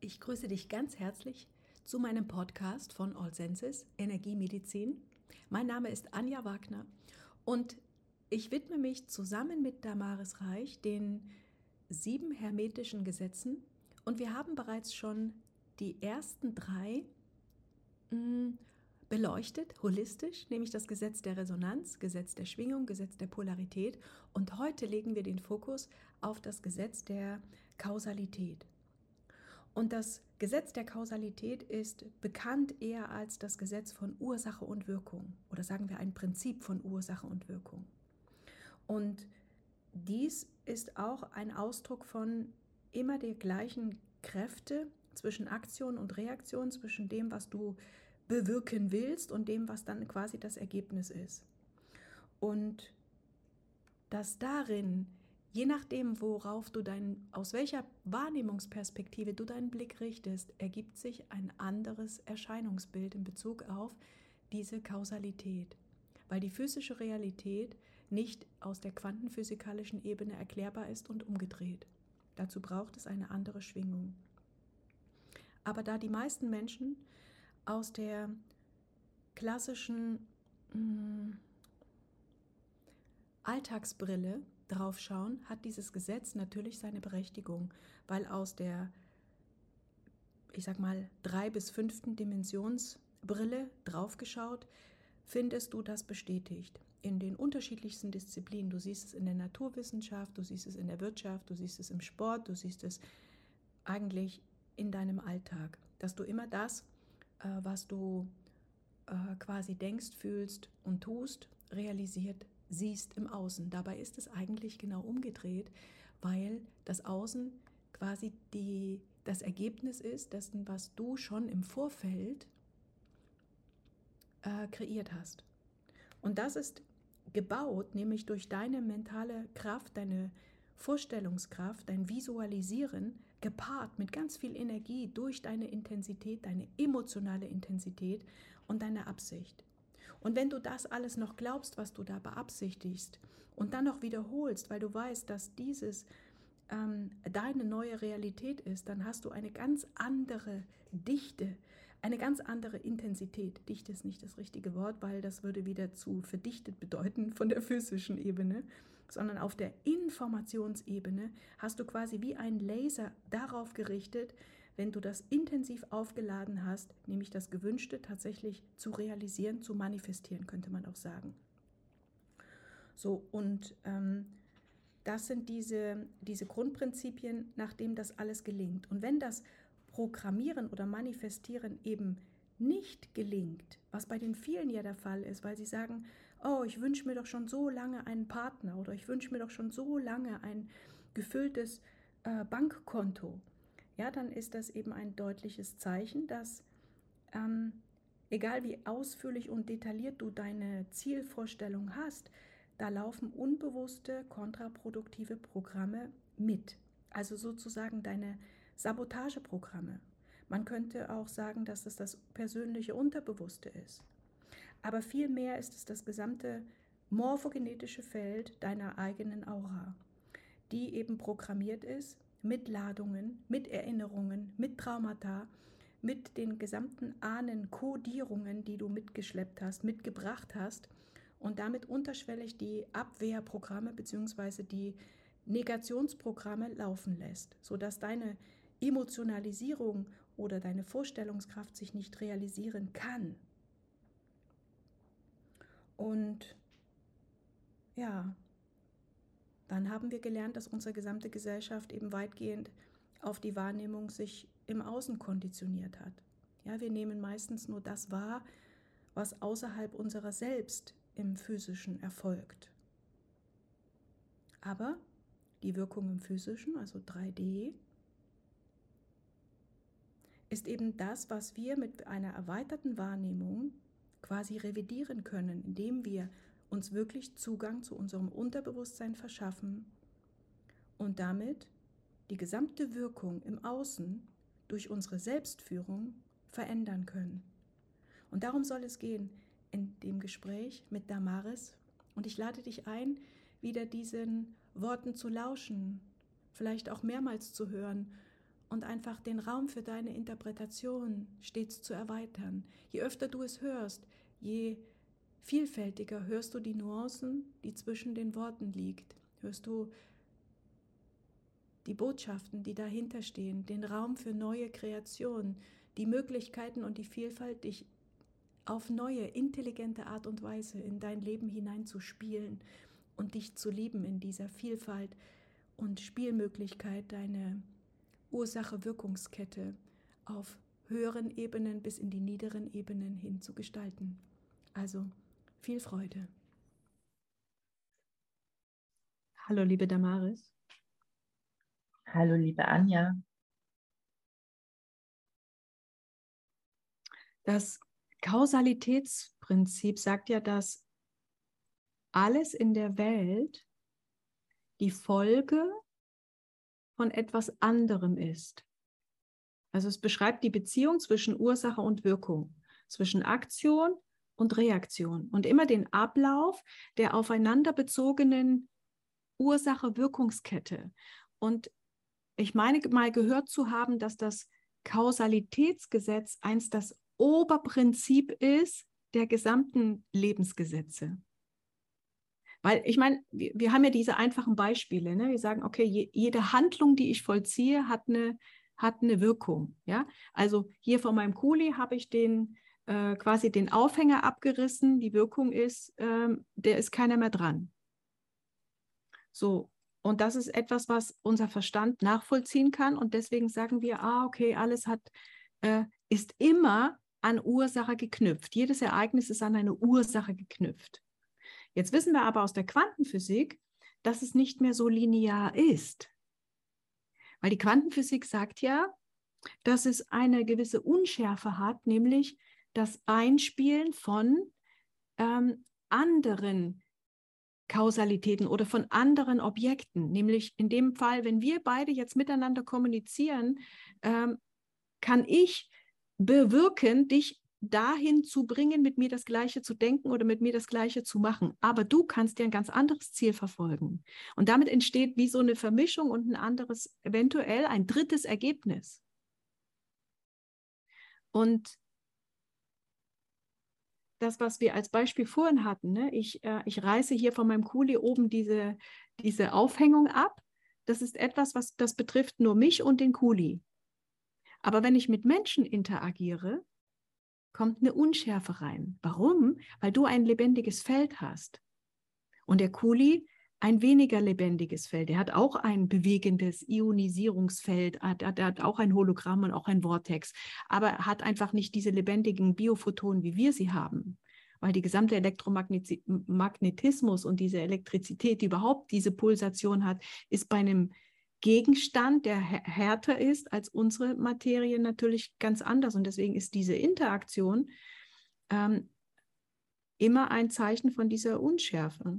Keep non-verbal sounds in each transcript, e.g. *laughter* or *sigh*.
Ich grüße dich ganz herzlich zu meinem Podcast von All Senses Energiemedizin. Mein Name ist Anja Wagner und ich widme mich zusammen mit Damaris Reich den sieben hermetischen Gesetzen und wir haben bereits schon die ersten drei mh, mm, beleuchtet, holistisch, nämlich das Gesetz der Resonanz, Gesetz der Schwingung, Gesetz der Polarität. Und heute legen wir den Fokus auf das Gesetz der Kausalität. Und das Gesetz der Kausalität ist bekannt eher als das Gesetz von Ursache und Wirkung oder sagen wir ein Prinzip von Ursache und Wirkung. Und dies ist auch ein Ausdruck von immer der gleichen Kräfte zwischen Aktion und Reaktion, zwischen dem, was du bewirken willst und dem, was dann quasi das Ergebnis ist. Und dass darin, je nachdem, worauf du dein, aus welcher Wahrnehmungsperspektive du deinen Blick richtest, ergibt sich ein anderes Erscheinungsbild in Bezug auf diese Kausalität. Weil die physische Realität nicht aus der quantenphysikalischen Ebene erklärbar ist und umgedreht. Dazu braucht es eine andere Schwingung. Aber da die meisten Menschen aus der klassischen mh, mm, Alltagsbrille draufschauen, hat dieses Gesetz natürlich seine Berechtigung, weil aus der, ich sag mal, drei bis fünften Dimensionsbrille draufgeschaut, findest du das bestätigt. In den unterschiedlichsten Disziplinen. Du siehst es in der Naturwissenschaft, du siehst es in der Wirtschaft, du siehst es im Sport, du siehst es eigentlich in deinem Alltag, dass du immer das äh, was du äh, quasi denkst, fühlst und tust, realisiert, siehst im Außen. Dabei ist es eigentlich genau umgedreht, weil das Außen quasi die, das Ergebnis ist dessen, was du schon im Vorfeld äh, kreiert hast. Und das ist gebaut, nämlich durch deine mentale Kraft, deine Vorstellungskraft, dein Visualisieren, gepaart mit ganz viel Energie durch deine Intensität, deine emotionale Intensität und deine Absicht. Und wenn du das alles noch glaubst, was du da beabsichtigst und dann noch wiederholst, weil du weißt, dass dieses ähm, deine neue Realität ist, dann hast du eine ganz andere Dichte, eine ganz andere Intensität. Dichte ist nicht das richtige Wort, weil das würde wieder zu verdichtet bedeuten von der physischen Ebene, sondern auf der Informationsebene hast du quasi wie ein Laser darauf gerichtet, wenn du das intensiv aufgeladen hast, nämlich das Gewünschte tatsächlich zu realisieren, zu manifestieren, könnte man auch sagen. So, und ähm, das sind diese, diese Grundprinzipien, nach denen das alles gelingt. Und wenn das Programmieren oder Manifestieren eben nicht gelingt, was bei den vielen ja der Fall ist, weil sie sagen, oh, ich wünsche mir doch schon so lange einen Partner oder ich wünsche mir doch schon so lange ein gefülltes äh, Bankkonto, ja, dann ist das eben ein deutliches Zeichen, dass ähm, egal wie ausführlich und detailliert du deine Zielvorstellung hast, da laufen unbewusste, kontraproduktive Programme mit. Also sozusagen deine Sabotageprogramme. Man könnte auch sagen, dass es das persönliche Unterbewusste ist. Aber vielmehr ist es das gesamte morphogenetische Feld deiner eigenen Aura, die eben programmiert ist mit Ladungen, mit Erinnerungen, mit Traumata, mit den gesamten Ahnen-Kodierungen, die du mitgeschleppt hast, mitgebracht hast und damit unterschwellig die Abwehrprogramme bzw. die Negationsprogramme laufen lässt, sodass deine Emotionalisierung oder deine Vorstellungskraft sich nicht realisieren kann. Und ja, dann haben wir gelernt, dass unsere gesamte Gesellschaft eben weitgehend auf die Wahrnehmung sich im Außen konditioniert hat. Ja, wir nehmen meistens nur das wahr, was außerhalb unserer selbst im physischen erfolgt. Aber die Wirkung im physischen, also 3D, ist eben das, was wir mit einer erweiterten Wahrnehmung quasi revidieren können, indem wir uns wirklich Zugang zu unserem Unterbewusstsein verschaffen und damit die gesamte Wirkung im Außen durch unsere Selbstführung verändern können. Und darum soll es gehen in dem Gespräch mit Damaris. Und ich lade dich ein, wieder diesen Worten zu lauschen, vielleicht auch mehrmals zu hören und einfach den Raum für deine Interpretation stets zu erweitern. Je öfter du es hörst, je vielfältiger hörst du die Nuancen, die zwischen den Worten liegt. Hörst du die Botschaften, die dahinter stehen, den Raum für neue Kreationen, die Möglichkeiten und die Vielfalt, dich auf neue, intelligente Art und Weise in dein Leben hineinzuspielen und dich zu lieben in dieser Vielfalt und Spielmöglichkeit, deine Ursache-Wirkungskette auf höheren Ebenen bis in die niederen Ebenen hin zu gestalten. Also viel Freude. Hallo, liebe Damaris. Hallo, liebe Anja. Das Kausalitätsprinzip sagt ja, dass alles in der Welt die Folge von etwas anderem ist. Also es beschreibt die Beziehung zwischen Ursache und Wirkung, zwischen Aktion und Reaktion und immer den Ablauf der aufeinander bezogenen Ursache-Wirkungskette. Und ich meine mal gehört zu haben, dass das Kausalitätsgesetz eins das Oberprinzip ist der gesamten Lebensgesetze. Weil ich meine, wir, wir, haben ja diese einfachen Beispiele. Ne? Wir sagen, okay, je, jede Handlung, die ich vollziehe, hat eine, hat eine Wirkung. Ja? Also hier von meinem Kuli habe ich den äh, quasi den Aufhänger abgerissen. Die Wirkung ist, ähm, der ist keiner mehr dran. So, und das ist etwas, was unser Verstand nachvollziehen kann. Und deswegen sagen wir, ah, okay, alles hat, äh, ist immer an Ursache geknüpft. Jedes Ereignis ist an eine Ursache geknüpft. Jetzt wissen wir aber aus der Quantenphysik, dass es nicht mehr so linear ist. Weil die Quantenphysik sagt ja, dass es eine gewisse Unschärfe hat, nämlich das Einspielen von ähm, anderen Kausalitäten oder von anderen Objekten. Nämlich in dem Fall, wenn wir beide jetzt miteinander kommunizieren, ähm, kann ich bewirken, dich dahin zu bringen, mit mir das Gleiche zu denken oder mit mir das Gleiche zu machen. Aber du kannst ja ein ganz anderes Ziel verfolgen. Und damit entsteht wie so eine Vermischung und ein anderes, eventuell ein drittes Ergebnis. Und das, was wir als Beispiel vorhin hatten, ne? ich, äh, ich reiße hier von meinem Kuli oben diese, diese Aufhängung ab. Das ist etwas, was das betrifft nur mich und den Kuli. Aber wenn ich mit Menschen interagiere, kommt eine Unschärfe rein. Warum? Weil du ein lebendiges Feld hast. Und der Kuli ein weniger lebendiges Feld. Er hat auch ein bewegendes Ionisierungsfeld, er hat, er hat auch ein Hologramm und auch ein Vortex, aber er hat einfach nicht diese lebendigen Biophotonen, wie wir sie haben. Weil die gesamte Elektromagnetismus und diese Elektrizität, die überhaupt diese Pulsation hat, ist bei einem Gegenstand, der härter ist als unsere Materie, natürlich ganz anders. Und deswegen ist diese Interaktion ähm, immer ein Zeichen von dieser Unschärfe.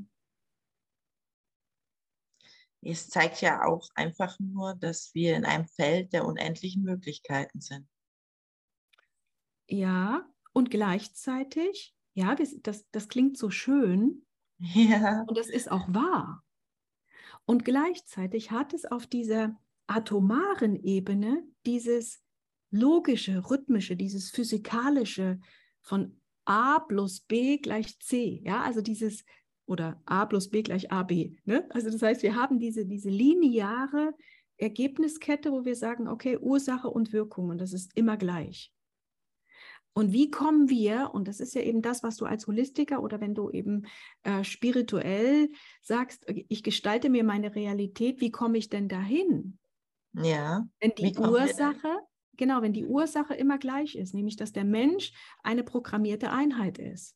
Es zeigt ja auch einfach nur, dass wir in einem Feld der unendlichen Möglichkeiten sind. Ja, und gleichzeitig, ja, das, das, das klingt so schön. Ja. Und das ist auch wahr. Und gleichzeitig hat es auf dieser atomaren Ebene dieses logische, rhythmische, dieses physikalische von A plus B gleich C. Ja, also dieses oder a plus b gleich ab. Ne? Also das heißt, wir haben diese, diese lineare Ergebniskette, wo wir sagen, okay, Ursache und Wirkung und das ist immer gleich. Und wie kommen wir, und das ist ja eben das, was du als Holistiker oder wenn du eben äh, spirituell sagst, ich gestalte mir meine Realität, wie komme ich denn dahin? Ja. Wenn die Ursache, genau, wenn die Ursache immer gleich ist, nämlich dass der Mensch eine programmierte Einheit ist.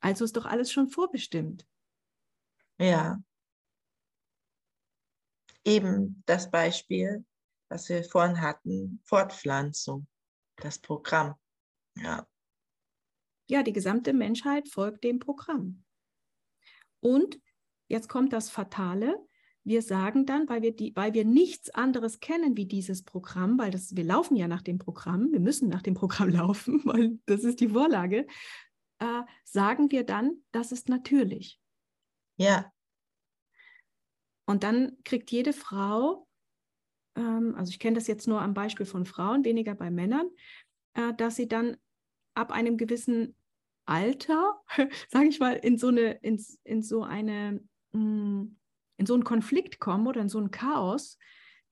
Also ist doch alles schon vorbestimmt. Ja. Eben das Beispiel, was wir vorhin hatten, Fortpflanzung, das Programm. Ja. Ja, die gesamte Menschheit folgt dem Programm. Und jetzt kommt das Fatale. Wir sagen dann, weil wir, die, weil wir nichts anderes kennen wie dieses Programm, weil das, wir laufen ja nach dem Programm, wir müssen nach dem Programm *laughs* laufen, weil das ist die Vorlage, äh, sagen wir dann, das ist natürlich. Ja. Und dann kriegt jede Frau ähm, also ich kenne das jetzt nur am Beispiel von Frauen, weniger bei Männern, äh, dass sie dann ab einem gewissen Alter, *laughs* sage ich mal, in so eine, in, in so eine, mm, in so einen Konflikt kommen oder in so ein Chaos,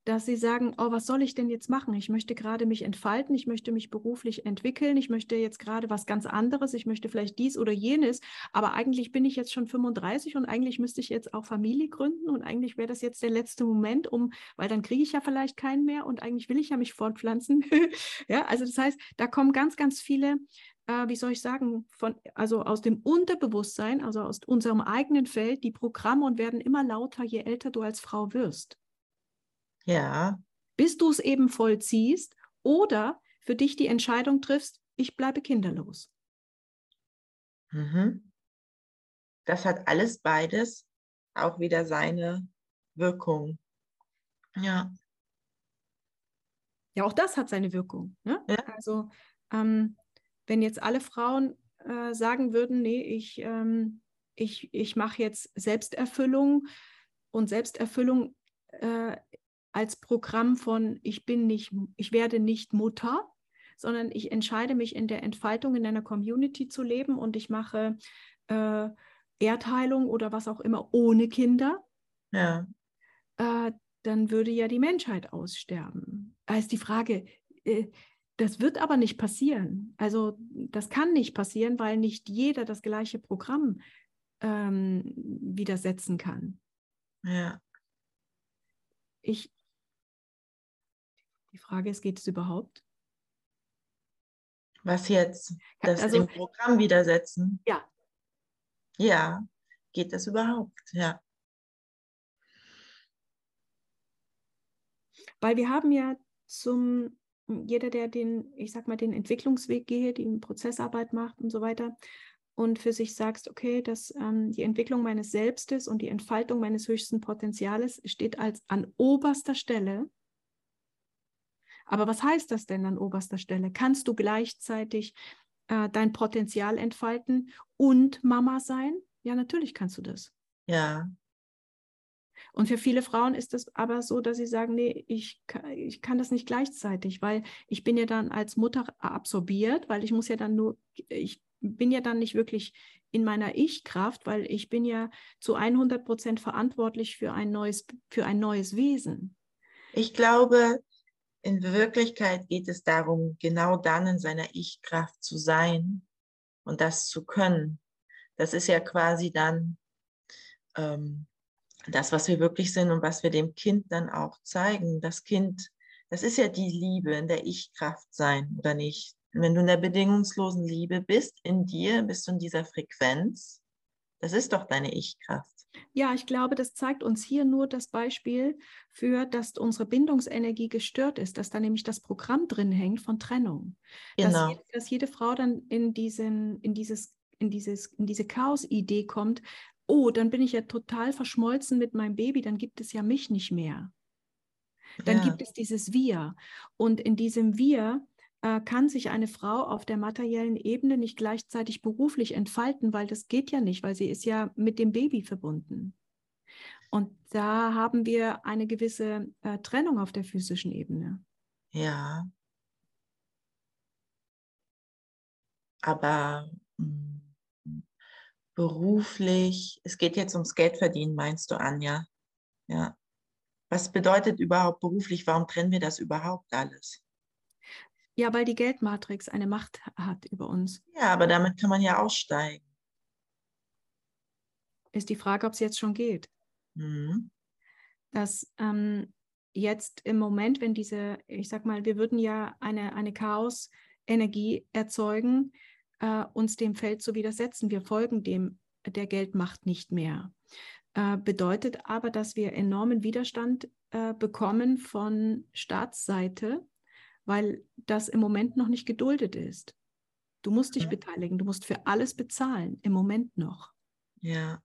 dass sie sagen, oh, was soll ich denn jetzt machen? Ich möchte gerade mich entfalten, ich möchte mich beruflich entwickeln, ich möchte jetzt gerade was ganz anderes, ich möchte vielleicht dies oder jenes, aber eigentlich bin ich jetzt schon 35 und eigentlich müsste ich jetzt auch Familie gründen und eigentlich wäre das jetzt der letzte Moment, um, weil dann kriege ich ja vielleicht keinen mehr und eigentlich will ich ja mich fortpflanzen. *laughs* ja, also das heißt, da kommen ganz, ganz viele äh, wie soll ich sagen, von, also aus dem Unterbewusstsein, also aus unserem eigenen Feld, die Programme und werden immer lauter, je älter du als Frau wirst. Ja. Bis du es eben vollziehst oder für dich die Entscheidung triffst, ich bleibe kinderlos. Mhm. Das hat alles beides auch wieder seine Wirkung. Ja. Ja, auch das hat seine Wirkung. Ne? Ja. Also, ähm, wenn jetzt alle Frauen äh, sagen würden, nee, ich, ähm, ich, ich mache jetzt Selbsterfüllung und Selbsterfüllung äh, als Programm von ich bin nicht, ich werde nicht Mutter, sondern ich entscheide mich in der Entfaltung in einer Community zu leben und ich mache äh, Erdheilung oder was auch immer ohne Kinder. Ja. Äh, dann würde ja die Menschheit aussterben. Da ist die Frage, äh, das wird aber nicht passieren. Also das kann nicht passieren, weil nicht jeder das gleiche Programm ähm, widersetzen kann. Ja. Ich, die Frage ist, geht es überhaupt? Was jetzt? Das also, im Programm widersetzen? Ja. Ja, geht das überhaupt? Ja. Weil wir haben ja zum, jeder, der den, ich sag mal, den Entwicklungsweg geht, die Prozessarbeit macht und so weiter, und für sich sagst, okay, dass ähm, die Entwicklung meines Selbstes und die Entfaltung meines höchsten Potenziales steht als an oberster Stelle. Aber was heißt das denn an oberster Stelle? Kannst du gleichzeitig äh, dein Potenzial entfalten und Mama sein? Ja, natürlich kannst du das. Ja. Und für viele Frauen ist es aber so, dass sie sagen, nee, ich, ich kann das nicht gleichzeitig, weil ich bin ja dann als Mutter absorbiert, weil ich muss ja dann nur, ich bin ja dann nicht wirklich in meiner Ich-Kraft, weil ich bin ja zu 100 Prozent verantwortlich für ein neues, für ein neues Wesen. Ich glaube, in Wirklichkeit geht es darum, genau dann in seiner Ich-Kraft zu sein und das zu können. Das ist ja quasi dann ähm, das, was wir wirklich sind und was wir dem Kind dann auch zeigen. Das Kind, das ist ja die Liebe in der Ich-Kraft sein, oder nicht? Wenn du in der bedingungslosen Liebe bist, in dir, bist du in dieser Frequenz, das ist doch deine Ich-Kraft. Ja, ich glaube, das zeigt uns hier nur das Beispiel für, dass unsere Bindungsenergie gestört ist, dass da nämlich das Programm drin hängt von Trennung. Genau. Dass, dass jede Frau dann in, diesen, in, dieses, in, dieses, in diese Chaos-Idee kommt, oh, dann bin ich ja total verschmolzen mit meinem Baby, dann gibt es ja mich nicht mehr. Dann ja. gibt es dieses Wir. Und in diesem Wir äh, kann sich eine Frau auf der materiellen Ebene nicht gleichzeitig beruflich entfalten, weil das geht ja nicht, weil sie ist ja mit dem Baby verbunden. Und da haben wir eine gewisse äh, Trennung auf der physischen Ebene. Ja. Aber mh, hm, beruflich, es geht jetzt ums Geldverdienen, meinst du, Anja? Ja. Was bedeutet überhaupt beruflich? Warum trennen wir das überhaupt alles? Ja, weil die Geldmatrix eine Macht hat über uns. Ja, aber damit kann man ja aussteigen. Ist die Frage, ob es jetzt schon geht. Mhm. Dass ähm, jetzt im Moment, wenn diese, ich sag mal, wir würden ja eine, eine Chaos-Energie erzeugen, äh, uns dem Feld zu widersetzen. Wir folgen dem der Geldmacht nicht mehr. Äh, bedeutet aber, dass wir enormen Widerstand äh, bekommen von Staatsseite, weil das im Moment noch nicht geduldet ist. Du musst dich beteiligen, du musst für alles bezahlen, im Moment noch. Ja.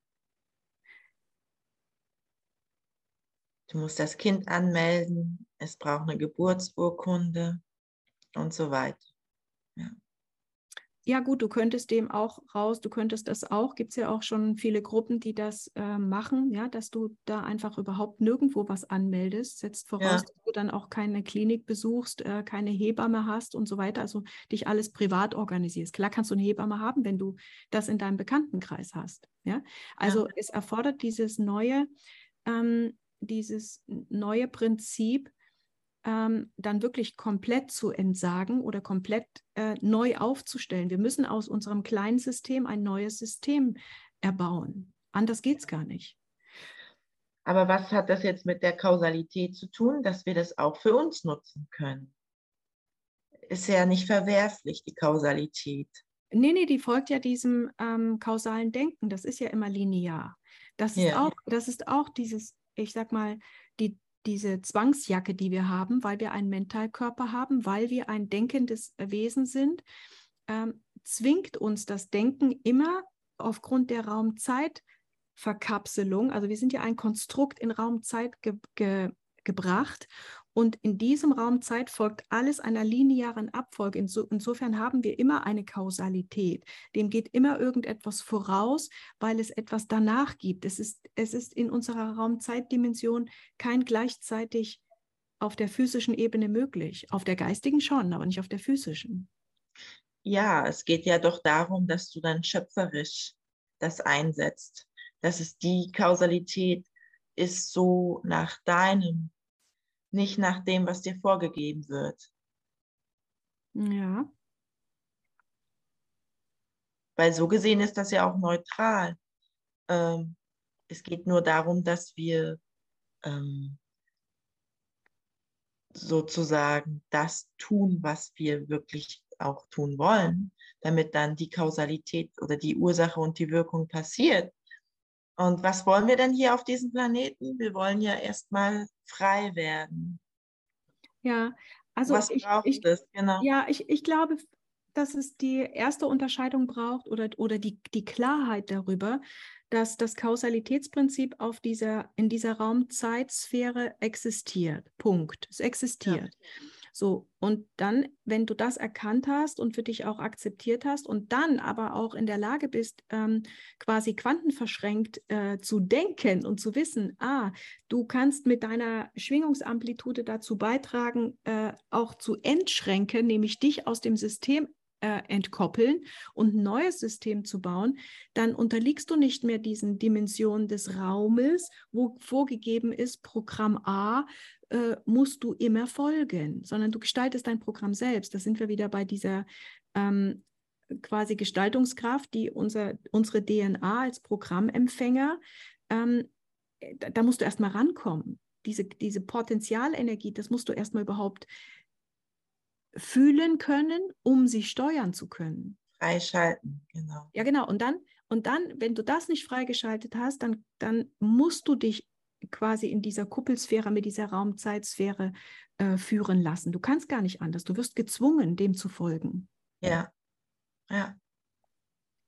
Du musst das Kind anmelden, es braucht eine Geburtsurkunde und so weiter. Ja. gut, du könntest dem auch raus, du könntest das auch, gibt es ja auch schon viele Gruppen, die das äh, machen, ja, dass du da einfach überhaupt nirgendwo was anmeldest, setzt voraus, ja. dass du dann auch keine Klinik besuchst, äh, keine Hebamme hast und so weiter, also dich alles privat organisierst. Klar kannst du eine Hebamme haben, wenn du das in deinem Bekanntenkreis hast, ja. Also ja. es erfordert dieses neue, ähm, dieses neue Prinzip, ähm, dann wirklich komplett zu entsagen oder komplett äh, neu aufzustellen. Wir müssen aus unserem kleinen System ein neues System erbauen. Anders geht es gar nicht. Aber was hat das jetzt mit der Kausalität zu tun, dass wir das auch für uns nutzen können? Ist ja nicht verwerflich, die Kausalität. Nee, nee, die folgt ja diesem ähm, kausalen Denken. Das ist ja immer linear. Das ist, ja. auch, das ist auch dieses, ich sag mal, die diese Zwangsjacke, die wir haben, weil wir einen Mentalkörper haben, weil wir ein denkendes Wesen sind, ähm, zwingt uns das Denken immer aufgrund der Raumzeitverkapselung, also wir sind ja ein Konstrukt in Raumzeit ge ge gebracht und in diesem Raum Zeit folgt alles einer linearen Abfolge. Inso, insofern haben wir immer eine Kausalität. Dem geht immer irgendetwas voraus, weil es etwas danach gibt. Es ist, es ist in unserer Raumzeitdimension kein gleichzeitig auf der physischen Ebene möglich. Auf der geistigen schon, aber nicht auf der physischen. Ja, es geht ja doch darum, dass du dann schöpferisch das einsetzt. Dass es die Kausalität ist so nach deinem nicht nach dem, was dir vorgegeben wird. Ja. Weil so gesehen ist das ja auch neutral. Ähm, es geht nur darum, dass wir ähm, sozusagen das tun, was wir wirklich auch tun wollen, damit dann die Kausalität oder die Ursache und die Wirkung passiert. Und was wollen wir denn hier auf diesem Planeten? Wir wollen ja erstmal frei werden. Ja, also was ich, braucht ich, es? Genau. Ja, ich, ich glaube, dass es die erste Unterscheidung braucht oder, oder die, die Klarheit darüber, dass das Kausalitätsprinzip auf dieser, in dieser Raumzeitsphäre existiert. Punkt. Es existiert. Ja. So, und dann, wenn du das erkannt hast und für dich auch akzeptiert hast und dann aber auch in der Lage bist, ähm, quasi quantenverschränkt äh, zu denken und zu wissen, ah, du kannst mit deiner Schwingungsamplitude dazu beitragen, äh, auch zu entschränken, nämlich dich aus dem System äh, entkoppeln und ein neues System zu bauen, dann unterliegst du nicht mehr diesen Dimensionen des Raumes, wo vorgegeben ist, Programm A äh, musst du immer folgen, sondern du gestaltest dein Programm selbst. Da sind wir wieder bei dieser ähm, quasi Gestaltungskraft, die unser, unsere DNA als Programmempfänger, ähm, da, da, musst du erstmal rankommen. Diese, diese Potenzialenergie, das musst du erstmal überhaupt fühlen können, um sie steuern zu können. Freischalten, genau. Ja, genau. Und dann, und dann, wenn du das nicht freigeschaltet hast, dann, dann musst du dich quasi in dieser Kuppelsphäre, mit dieser Raumzeitsphäre äh, führen lassen. Du kannst gar nicht anders. Du wirst gezwungen, dem zu folgen. Ja. Ja.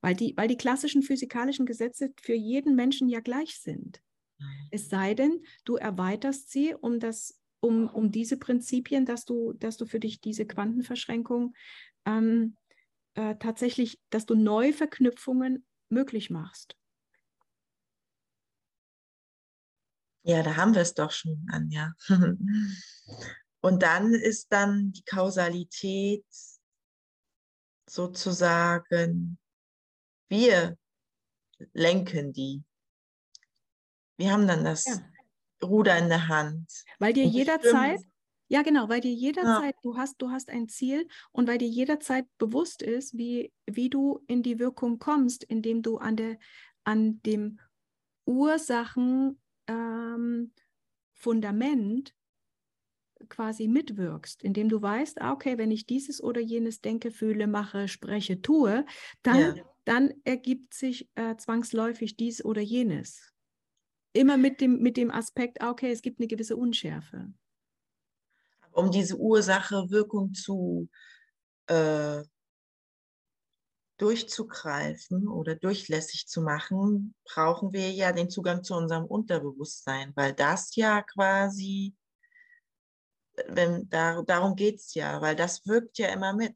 Weil die, weil die klassischen physikalischen Gesetze für jeden Menschen ja gleich sind. Es sei denn, du erweiterst sie um das, um, um diese Prinzipien, dass du, dass du für dich diese Quantenverschränkung ähm, äh, tatsächlich, dass du Neuverknüpfungen möglich machst. Ja, da haben wir es doch schon, Anja. *laughs* Und dann ist dann die Kausalität sozusagen, wir lenken die. Wir haben dann das ja. Ruder in der Hand. Weil dir jederzeit, ja genau, weil dir jederzeit, ja. du hast, du hast ein Ziel und weil dir jederzeit bewusst ist, wie, wie du in die Wirkung kommst, indem du an der, an dem Ursachen Fundament quasi mitwirkst, indem du weißt, ah, okay, wenn ich dieses oder jenes denke, fühle, mache, spreche, tue, dann, ja. dann ergibt sich äh, zwangsläufig dies oder jenes. Immer mit dem, mit dem Aspekt, ah, okay, es gibt eine gewisse Unschärfe. Um diese Ursache-Wirkung zu äh, durchzugreifen oder durchlässig zu machen, brauchen wir ja den Zugang zu unserem Unterbewusstsein, weil das ja quasi, wenn, da, darum geht es ja, weil das wirkt ja immer mit.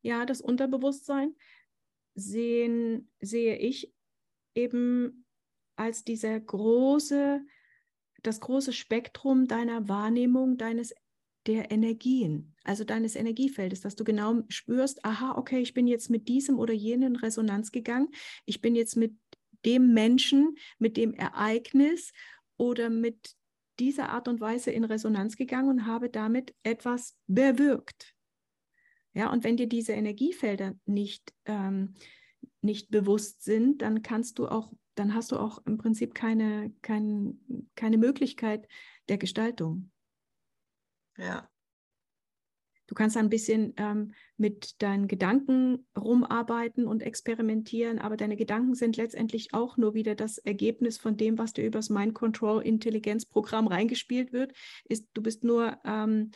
Ja, das Unterbewusstsein sehen, sehe ich eben als dieser große, das große Spektrum deiner Wahrnehmung, deines der Energien, also deines Energiefeldes, dass du genau spürst, aha, okay, ich bin jetzt mit diesem oder jenen Resonanz gegangen, ich bin jetzt mit dem Menschen, mit dem Ereignis oder mit dieser Art und Weise in Resonanz gegangen und habe damit etwas bewirkt. Ja, und wenn dir diese Energiefelder nicht, ähm, nicht bewusst sind, dann kannst du auch, dann hast du auch im Prinzip keine, kein, keine Möglichkeit der Gestaltung. Ja. Du kannst ein bisschen ähm, mit deinen Gedanken rumarbeiten und experimentieren, aber deine Gedanken sind letztendlich auch nur wieder das Ergebnis von dem, was dir übers Mind Control Intelligenzprogramm reingespielt wird. Ist, du bist nur ähm,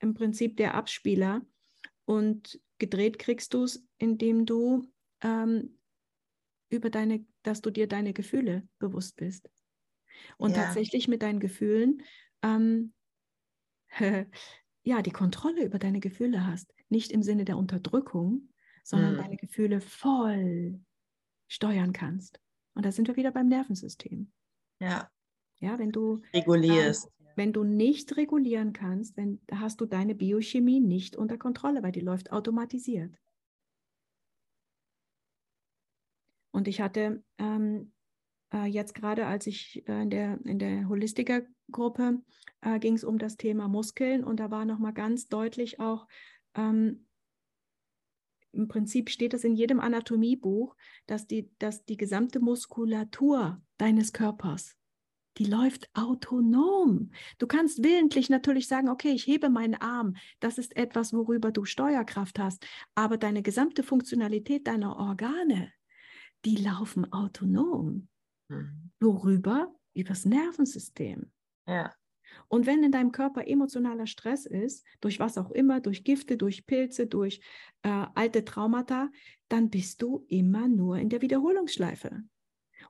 im Prinzip der Abspieler und gedreht kriegst du es, indem du ähm, über deine, dass du dir deine Gefühle bewusst bist. Und ja. tatsächlich mit deinen Gefühlen ähm, *laughs* ja, die Kontrolle über deine Gefühle hast. Nicht im Sinne der Unterdrückung, sondern mhm. deine Gefühle voll steuern kannst. Und da sind wir wieder beim Nervensystem. Ja. Ja, wenn du regulierst. Ähm, wenn du nicht regulieren kannst, dann hast du deine Biochemie nicht unter Kontrolle, weil die läuft automatisiert. Und ich hatte ähm, äh, jetzt gerade, als ich äh, in der, in der Holistiker-Gruppe äh, ging es um das Thema Muskeln und da war nochmal ganz deutlich auch, ähm, im Prinzip steht es in jedem Anatomiebuch, dass die, dass die gesamte Muskulatur deines Körpers, die läuft autonom. Du kannst willentlich natürlich sagen, okay, ich hebe meinen Arm. Das ist etwas, worüber du Steuerkraft hast. Aber deine gesamte Funktionalität deiner Organe, die laufen autonom. Mhm. Worüber? Übers Nervensystem. Ja. Und wenn in deinem Körper emotionaler Stress ist, durch was auch immer, durch Gifte, durch Pilze, durch äh, alte Traumata, dann bist du immer nur in der Wiederholungsschleife.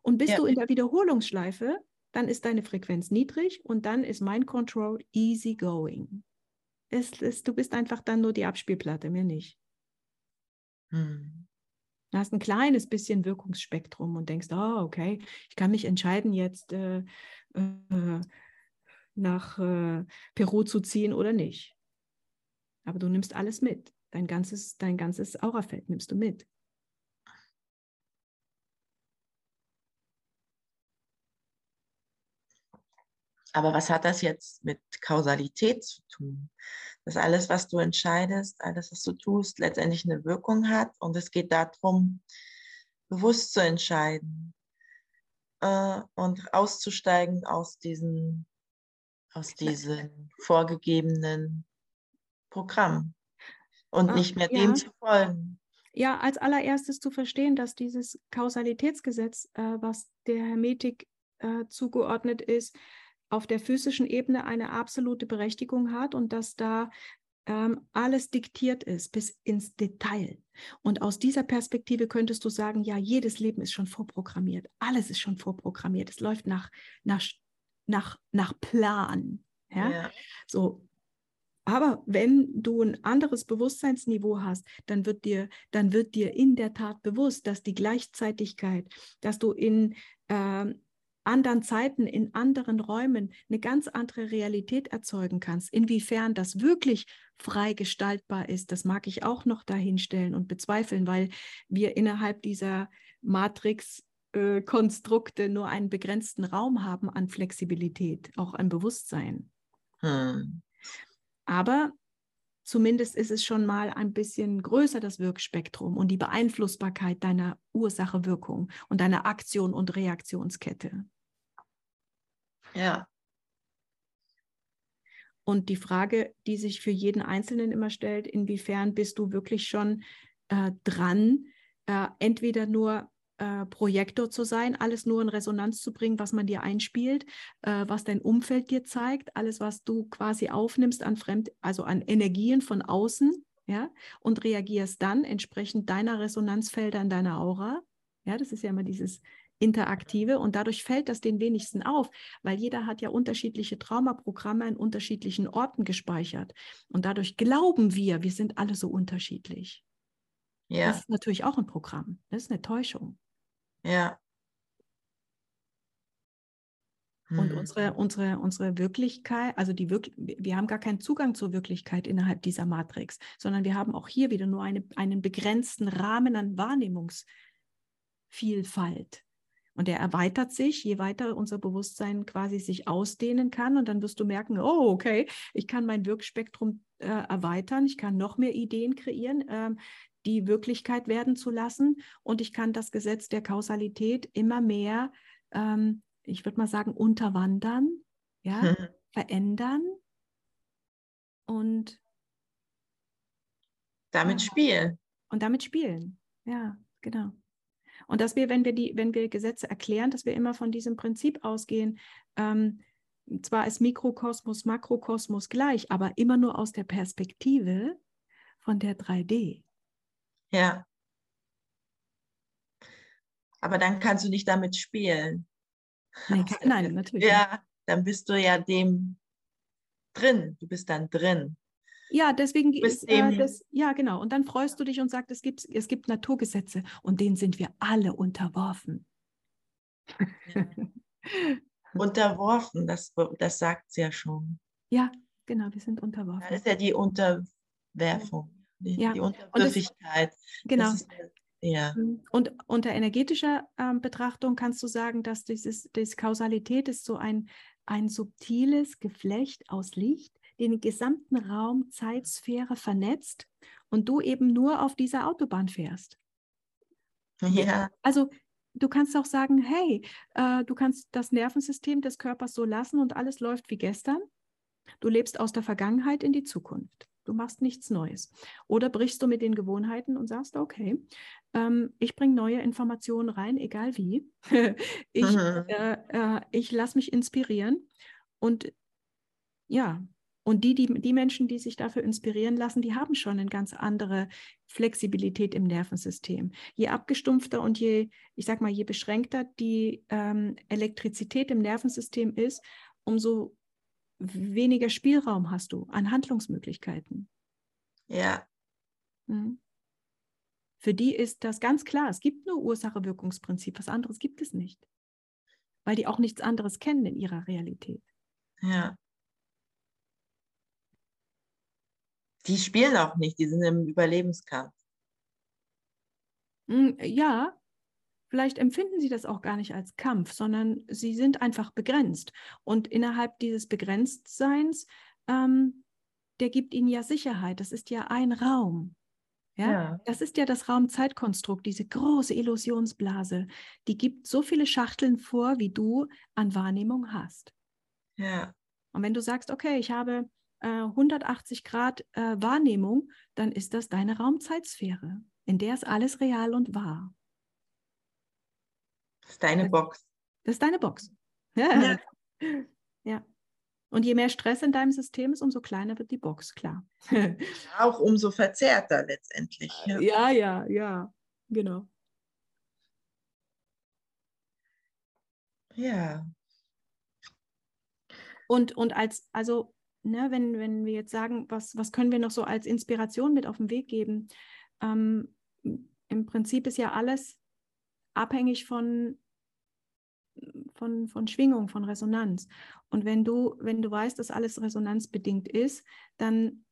Und bist ja. du in der Wiederholungsschleife, dann ist deine Frequenz niedrig und dann ist Mind Control easy going. Es, es, du bist einfach dann nur die Abspielplatte, mehr nicht. Hm. Du hast ein kleines bisschen Wirkungsspektrum und denkst, oh, okay, ich kann mich entscheiden, jetzt äh, äh, nach äh, Peru zu ziehen oder nicht. Aber du nimmst alles mit. Dein ganzes, dein ganzes Aurafeld nimmst du mit. Aber was hat das jetzt mit Kausalität zu tun? dass alles, was du entscheidest, alles, was du tust, letztendlich eine Wirkung hat. Und es geht darum, bewusst zu entscheiden äh, und auszusteigen aus diesen, aus diesen vorgegebenen Programmen und Ach, nicht mehr ja. dem zu folgen. Ja, als allererstes zu verstehen, dass dieses Kausalitätsgesetz, äh, was der Hermetik äh, zugeordnet ist, auf der physischen Ebene eine absolute Berechtigung hat und dass da ähm, alles diktiert ist bis ins Detail. Und aus dieser Perspektive könntest du sagen, ja, jedes Leben ist schon vorprogrammiert, alles ist schon vorprogrammiert, es läuft nach, nach, nach, nach Plan. Ja? ja. So, aber wenn du ein anderes Bewusstseinsniveau hast, dann wird dir, dann wird dir in der Tat bewusst, dass die Gleichzeitigkeit, dass du in, äh, anderen Zeiten, in anderen Räumen eine ganz andere Realität erzeugen kannst. Inwiefern das wirklich frei gestaltbar ist, das mag ich auch noch dahinstellen und bezweifeln, weil wir innerhalb dieser Matrix äh, Konstrukte nur einen begrenzten Raum haben an Flexibilität, auch an Bewusstsein. Hm. Aber zumindest ist es schon mal ein bisschen größer, das Wirkspektrum und die Beeinflussbarkeit deiner Ursache-Wirkung und deiner Aktion- und Reaktionskette. Ja. Und die Frage, die sich für jeden Einzelnen immer stellt, inwiefern bist du wirklich schon äh, dran, äh, entweder nur äh, Projektor zu sein, alles nur in Resonanz zu bringen, was man dir einspielt, äh, was dein Umfeld dir zeigt, alles, was du quasi aufnimmst an Fremd, also an Energien von außen, ja, und reagierst dann entsprechend deiner Resonanzfelder in deiner Aura. Ja, das ist ja immer dieses Interaktive und dadurch fällt das den wenigsten auf, weil jeder hat ja unterschiedliche Traumaprogramme an unterschiedlichen Orten gespeichert und dadurch glauben wir, wir sind alle so unterschiedlich. Ja. Das ist natürlich auch ein Programm. Das ist eine Täuschung. Ja. Und Hm. unsere, unsere, unsere Wirklichkeit, also die Wirk wir haben gar keinen Zugang zur Wirklichkeit innerhalb dieser Matrix, sondern wir haben auch hier wieder nur eine, einen begrenzten Rahmen an Wahrnehmungsvielfalt. Und der erweitert sich, je weiter unser Bewusstsein quasi sich ausdehnen kann. Und dann wirst du merken, oh, okay, ich kann mein Wirkspektrum äh, erweitern, ich kann noch mehr Ideen kreieren, ähm, die Wirklichkeit werden zu lassen. Und ich kann das Gesetz der Kausalität immer mehr ähm, ich würde mal sagen, unterwandern, ja, Hm. verändern und, Damit Ja. spielen. und damit spielen. Ja, genau. Und dass wir, wenn wir die, wenn wir Gesetze erklären, dass wir immer von diesem Prinzip ausgehen, ähm, zwar ist Mikrokosmos, Makrokosmos gleich, aber immer nur aus der Perspektive von der 3D. Ja. Aber dann kannst du nicht damit spielen. Nein, nein, natürlich. nicht. Ja, dann bist du ja dem drin. Du bist dann drin. Ja, deswegen ist äh, das, ja genau. Und dann freust du dich und sagst, es gibt, es gibt Naturgesetze und denen sind wir alle unterworfen. Ja. Unterworfen, das, das sagt es ja schon. Ja, genau, wir sind unterworfen. ist ja die Unterwerfung, die, Ja, die Unterwürfigkeit. Genau. Das ist, ja, Und unter energetischer ähm, Betrachtung kannst du sagen, dass dieses, diese Kausalität ist so ein, ein subtiles Geflecht aus Licht, den gesamten Raum, Zeitsphäre vernetzt und du eben nur auf dieser Autobahn fährst. ja, Also du kannst auch sagen, hey, äh, du kannst das Nervensystem des Körpers so lassen und alles läuft wie gestern. Du lebst aus der Vergangenheit in die Zukunft. Du machst nichts Neues. Oder brichst du mit den Gewohnheiten und sagst, okay, ähm, ich bringe neue Informationen rein, egal wie. *laughs* ich Mhm. äh, äh, ich lasse mich inspirieren. Und ja, und die, die, die Menschen, die sich dafür inspirieren lassen, die haben schon eine ganz andere Flexibilität im Nervensystem. Je abgestumpfter und je, ich sag mal, je beschränkter die ähm, Elektrizität im Nervensystem ist, umso weniger Spielraum hast du an Handlungsmöglichkeiten. ja, Mhm. Für die ist das ganz klar. Es gibt nur Ursache-Wirkungsprinzip. Was anderes gibt es nicht. Weil die auch nichts anderes kennen in ihrer Realität. ja. Die spielen auch nicht, die sind im Überlebenskampf. Mm, Ja, vielleicht empfinden sie das auch gar nicht als Kampf, sondern sie sind einfach begrenzt. Und innerhalb dieses Begrenztseins, ähm, der gibt ihnen ja Sicherheit. Das ist ja ein Raum. Ja? Ja. Das ist ja das Raumzeitkonstrukt, diese große Illusionsblase. Die gibt so viele Schachteln vor, wie du an Wahrnehmung hast. Ja, Und wenn du sagst, okay, ich habe äh, 180 Grad äh, Wahrnehmung, dann ist das deine Raumzeitsphäre, in der ist alles real und wahr. Das ist deine Box. Das ist deine Box. Ja. ja. Und je mehr Stress in deinem System ist, umso kleiner wird die Box, klar. Auch umso verzerrter letztendlich. Ja. ja, ja, ja, genau. ja. Und, und als, also, ne, wenn, wenn wir jetzt sagen, was, was können wir noch so als Inspiration mit auf den Weg geben? Ähm, Im Prinzip ist ja alles abhängig von, von, von Schwingung, von Resonanz. Und wenn du, wenn du weißt, dass alles resonanzbedingt ist, dann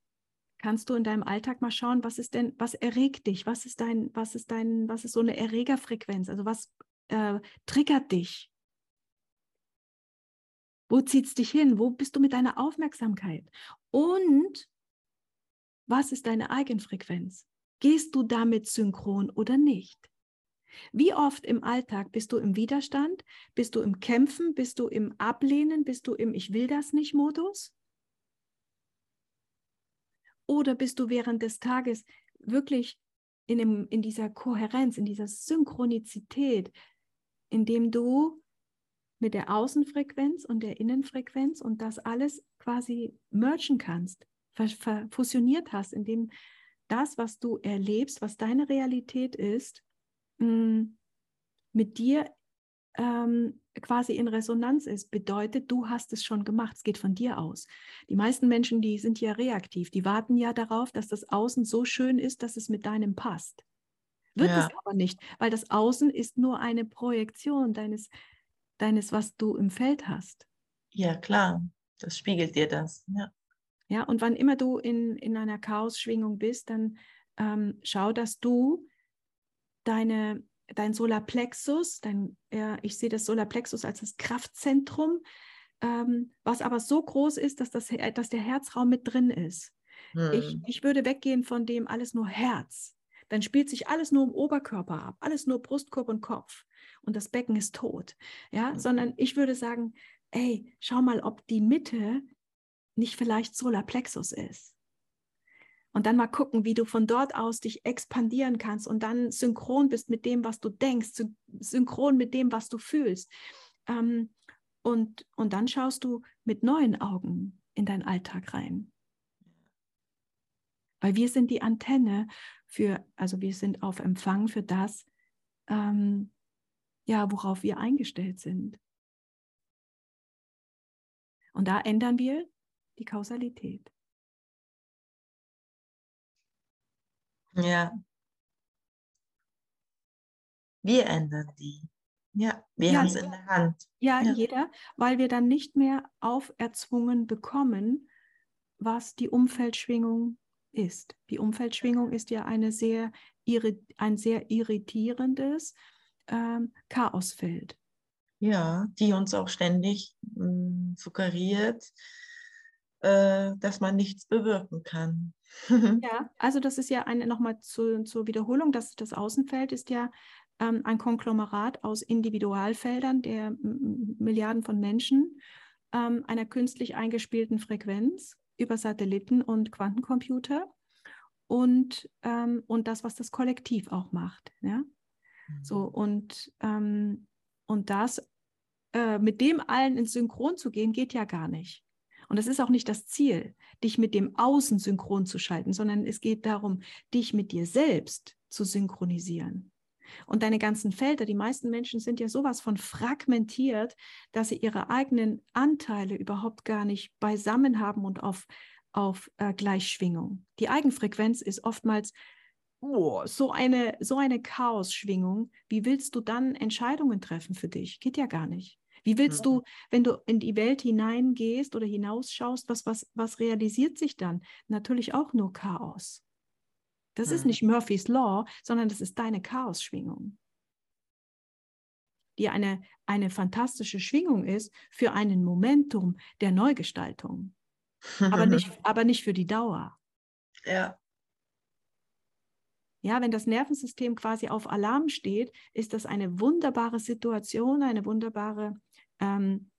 kannst du in deinem Alltag mal schauen, was ist denn, was erregt dich? Was ist dein, was ist dein, was ist so eine Erregerfrequenz? Also was äh, triggert dich? Wo zieht es dich hin? Wo bist du mit deiner Aufmerksamkeit? Und was ist deine Eigenfrequenz? Gehst du damit synchron oder nicht? Wie oft im Alltag bist du im Widerstand? Bist du im Kämpfen? Bist du im Ablehnen? Bist du im Ich will das nicht Modus? Oder bist du während des Tages wirklich in, dem, in dieser Kohärenz, in dieser Synchronizität, indem du mit der Außenfrequenz und der Innenfrequenz und das alles quasi mergen kannst, fusioniert hast, indem das, was du erlebst, was deine Realität ist, mh, mit dir ähm, quasi in Resonanz ist, bedeutet, du hast es schon gemacht. Es geht von dir aus. Die meisten Menschen, die sind ja reaktiv, die warten ja darauf, dass das Außen so schön ist, dass es mit deinem passt. Wird Ja. es aber nicht, weil das Außen ist nur eine Projektion deines, deines, was du im Feld hast. Ja, klar. Das spiegelt dir das. Ja. Ja, und wann immer du in, in einer Chaos-Schwingung bist, dann ähm, schau, dass du deine, dein Solarplexus, dein, ja, ich sehe das Solarplexus als das Kraftzentrum, ähm, was aber so groß ist, dass, das, Her- dass der Herzraum mit drin ist. Ich, Hm. ich würde weggehen von dem alles nur Herz. Dann spielt sich alles nur im Oberkörper ab, alles nur Brustkorb und Kopf. Und das Becken ist tot. Ja, Mhm. sondern ich würde sagen, ey, schau mal, ob die Mitte nicht vielleicht Solarplexus ist. Und dann mal gucken, wie du von dort aus dich expandieren kannst und dann synchron bist mit dem, was du denkst, syn- synchron mit dem, was du fühlst. Ähm, und, und dann schaust du mit neuen Augen in deinen Alltag rein. Weil wir sind die Antenne für, also wir sind auf Empfang für das, ähm, ja, worauf wir eingestellt sind. Und da ändern wir die Kausalität. Ja. Wir ändern die. Ja, wir Ja, haben es in der Hand. Ja, Ja. jeder, weil wir dann nicht mehr auferzwungen bekommen, was die Umfeldschwingung ist. Die Umfeldschwingung ist ja eine sehr, ein sehr irritierendes ähm, Chaosfeld. Ja, die uns auch ständig mh, suggeriert, äh, dass man nichts bewirken kann. *laughs* Ja, also das ist ja eine, nochmal zu, zur Wiederholung, das, das Außenfeld ist ja ähm, ein Konglomerat aus Individualfeldern der Milliarden von Menschen, ähm, einer künstlich eingespielten Frequenz über Satelliten und Quantencomputer und, ähm, und das, was das Kollektiv auch macht. Ja? So, und, ähm, und das, äh, mit dem allen in Synchron zu gehen, geht ja gar nicht. Und das ist auch nicht das Ziel, dich mit dem Außen synchron zu schalten, sondern es geht darum, dich mit dir selbst zu synchronisieren. Und deine ganzen Felder, die meisten Menschen sind ja sowas von fragmentiert, dass sie ihre eigenen Anteile überhaupt gar nicht beisammen haben und auf, auf äh, Gleichschwingung. Die Eigenfrequenz ist oftmals oh, so eine, so eine Chaos-Schwingung. Wie willst du dann Entscheidungen treffen für dich? Geht ja gar nicht. Wie willst Mhm. du, wenn du in die Welt hineingehst oder hinausschaust, was, was, was realisiert sich dann? Natürlich auch nur Chaos. Das ist Mhm. nicht Murphy's Law, sondern das ist deine Chaos-Schwingung, die eine, eine fantastische Schwingung ist für einen Momentum der Neugestaltung, aber *laughs* nicht, aber nicht für die Dauer. Ja, Ja, wenn das Nervensystem quasi auf Alarm steht, ist das eine wunderbare Situation, eine wunderbare ähm,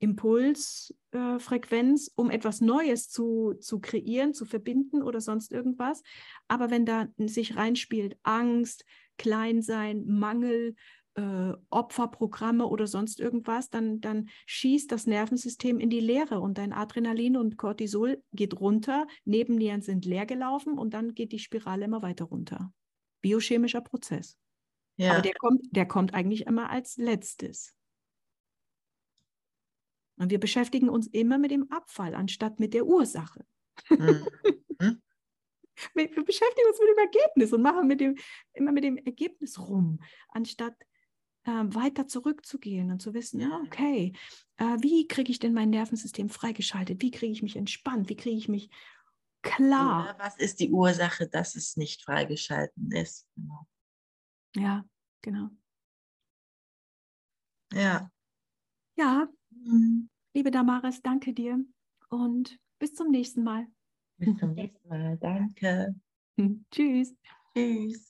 Impulsfrequenz, um etwas Neues zu, zu kreieren, zu verbinden oder sonst irgendwas. Aber wenn da sich reinspielt Angst, Kleinsein, Mangel, äh, Opferprogramme oder sonst irgendwas, dann, dann schießt das Nervensystem in die Leere und dein Adrenalin und Cortisol geht runter, Nebennieren sind leer gelaufen und dann geht die Spirale immer weiter runter. Biochemischer Prozess. ja. Aber der kommt, der kommt eigentlich immer als letztes. Und wir beschäftigen uns immer mit dem Abfall, anstatt mit der Ursache. Mhm. *laughs* Wir, beschäftigen uns mit dem Ergebnis und machen mit dem, immer mit dem Ergebnis rum, anstatt ähm, weiter zurückzugehen und zu wissen, ja, okay, äh, wie kriege ich denn mein Nervensystem freigeschaltet? Wie kriege ich mich entspannt? Wie kriege ich mich klar? Oder was ist die Ursache, dass es nicht freigeschalten ist? Genau. Ja, genau. Ja. Ja, Mhm. liebe Damaris, danke dir und bis zum nächsten Mal. Bis zum nächsten Mal. Danke. *laughs* Tschüss. Tschüss.